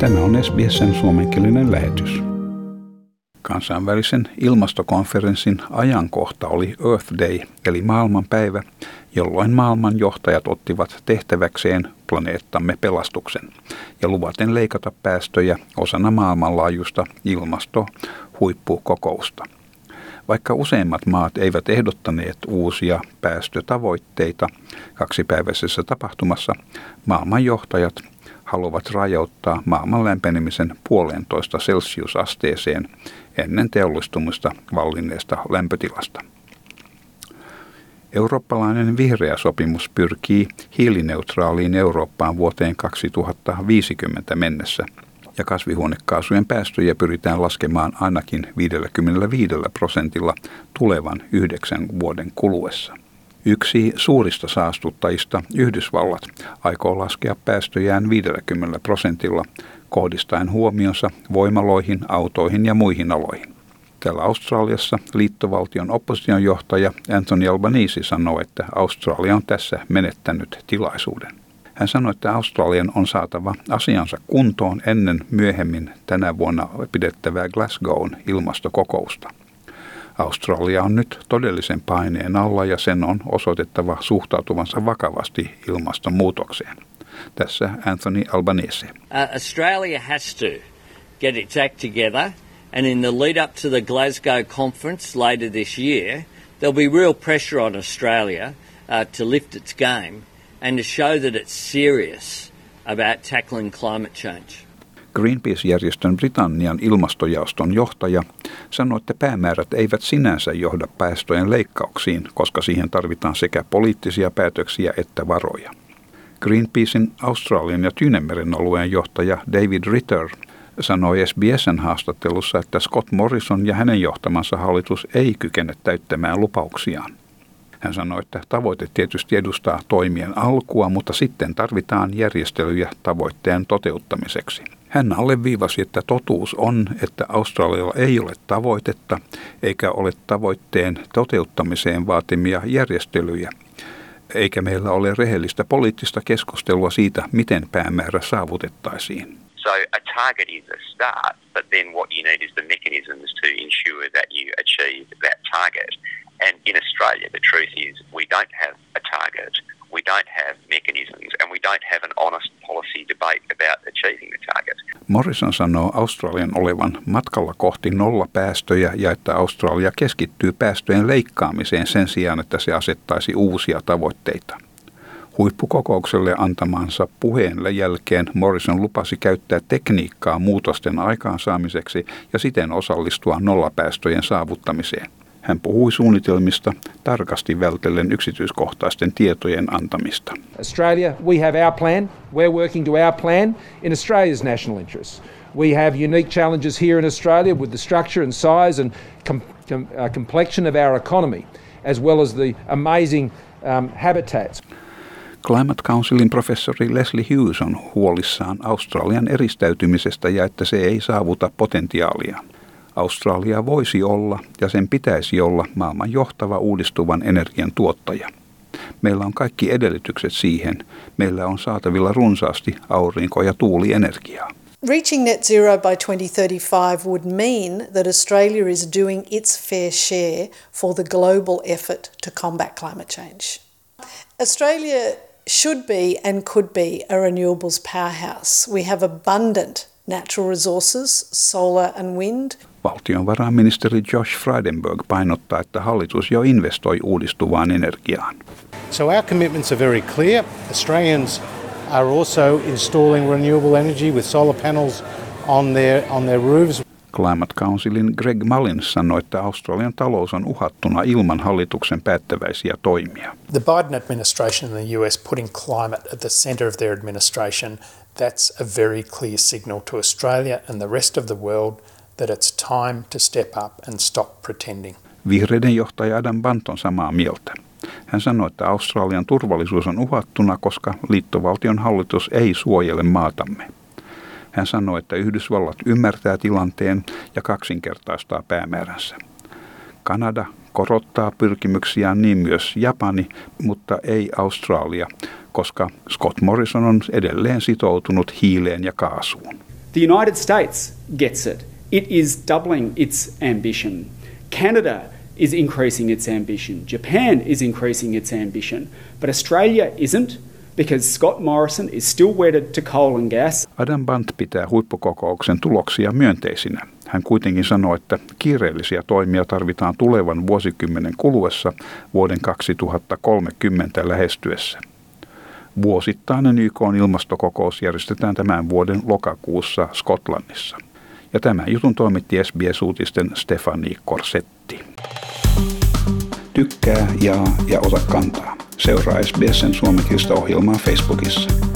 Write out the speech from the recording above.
Tämä on SBSn suomenkielinen lähetys. Kansainvälisen ilmastokonferenssin ajankohta oli Earth Day, eli maailmanpäivä, jolloin maailman johtajat ottivat tehtäväkseen planeettamme pelastuksen ja luvaten leikata päästöjä osana maailmanlaajuista ilmastohuippukokousta. Vaikka useimmat maat eivät ehdottaneet uusia päästötavoitteita kaksipäiväisessä tapahtumassa, maailman johtajat haluavat rajoittaa maailman lämpenemisen puolentoista celsiusasteeseen ennen teollistumista vallinneesta lämpötilasta. Eurooppalainen vihreä sopimus pyrkii hiilineutraaliin Eurooppaan vuoteen 2050 mennessä ja kasvihuonekaasujen päästöjä pyritään laskemaan ainakin 55 prosentilla tulevan yhdeksän vuoden kuluessa. Yksi suurista saastuttajista, Yhdysvallat, aikoo laskea päästöjään 50 prosentilla kohdistaen huomionsa voimaloihin, autoihin ja muihin aloihin. Täällä Australiassa liittovaltion opposition johtaja Anthony Albanese sanoi, että Australia on tässä menettänyt tilaisuuden. Hän sanoi, että Australian on saatava asiansa kuntoon ennen myöhemmin tänä vuonna pidettävää Glasgown ilmastokokousta. Australia on nyt todellisen paineen alla ja sen on osoitettava suhtautuvansa vakavasti ilmastonmuutokseen. Tässä Anthony Albanese. Uh, Australia has to get its act together and in the lead up to the Glasgow conference later this year there'll be real pressure on Australia uh, to lift its game and to show that it's serious about tackling climate change. Greenpeace-järjestön Britannian ilmastojaoston johtaja sanoi, että päämäärät eivät sinänsä johda päästöjen leikkauksiin, koska siihen tarvitaan sekä poliittisia päätöksiä että varoja. Greenpeacein Australian ja Tyynemeren alueen johtaja David Ritter sanoi SBSn haastattelussa, että Scott Morrison ja hänen johtamansa hallitus ei kykene täyttämään lupauksiaan. Hän sanoi, että tavoite tietysti edustaa toimien alkua, mutta sitten tarvitaan järjestelyjä tavoitteen toteuttamiseksi. Hän alleviivasi, että totuus on, että Australialla ei ole tavoitetta eikä ole tavoitteen toteuttamiseen vaatimia järjestelyjä, eikä meillä ole rehellistä poliittista keskustelua siitä, miten päämäärä saavutettaisiin. So a target is a start, but then what you need is the mechanisms to ensure that you achieve that target. And in Australia, the truth is we don't have a target, we don't have mechanisms, and we don't have an honest policy debate about achieving the target. Morrison sanoo Australian olevan matkalla kohti nollapäästöjä ja että Australia keskittyy päästöjen leikkaamiseen sen sijaan, että se asettaisi uusia tavoitteita. Huippukokoukselle antamansa puheen jälkeen Morrison lupasi käyttää tekniikkaa muutosten aikaansaamiseksi ja siten osallistua nollapäästöjen saavuttamiseen. Hän puhui suunnitelmista tarkasti vältellen yksityiskohtaisten tietojen antamista. Australia, we have our plan. We're working to our plan in Australia's national interests. We have unique challenges here in Australia with the structure and size and com- com- uh, complexion of our economy, as well as the amazing um, habitats. Climate Councilin professori Leslie Hughes on huolissaan Australian eristäytymisestä ja että se ei saavuta potentiaalia. Australia voisi olla ja sen pitäisi olla maailman johtava uudistuvan energian tuottaja. Meillä on kaikki edellytykset siihen. Meillä on saatavilla runsaasti aurinko- ja tuulienergiaa. Reaching net zero by 2035 would mean that Australia is doing its fair share for the global effort to combat climate change. Australia should be and could be a renewables powerhouse. We have abundant natural resources, solar and wind. Valtionvarainministeri Josh Frydenberg painottaa, että hallitus jo investoi uudistuvaan energiaan. So our commitments are very clear. Australians are also installing renewable energy with solar panels on their on their roofs. Climate Councilin Greg Mullins sanoi, että Australian talous on uhattuna ilman hallituksen päättäväisiä toimia. The Biden administration in the US putting climate at the center of their administration, that's a very clear signal to Australia and the rest of the world that it's time to step up and stop pretending. Vihreiden johtaja Adam Bant on samaa mieltä. Hän sanoi, että Australian turvallisuus on uhattuna, koska liittovaltion hallitus ei suojele maatamme. Hän sanoi, että Yhdysvallat ymmärtää tilanteen ja kaksinkertaistaa päämääränsä. Kanada korottaa pyrkimyksiään niin myös Japani, mutta ei Australia, koska Scott Morrison on edelleen sitoutunut hiileen ja kaasuun. The United States gets it. It is doubling its ambition. Canada is increasing its ambition. Japan is increasing its ambition. But Australia isn't because Scott Morrison is still wedded to coal and gas. Adam Bant pitää huippukokouksen tuloksia myönteisinä. Hän kuitenkin sanoi, että kiireellisiä toimia tarvitaan tulevan vuosikymmenen kuluessa vuoden 2030 lähestyessä. Vuosittainen YK ilmastokokous järjestetään tämän vuoden lokakuussa Skotlannissa. Ja tämän jutun toimitti SBS-uutisten Stefani Korsetti. Tykkää, jaa ja ota kantaa. Seuraa SBSn suomenkielistä ohjelmaa Facebookissa.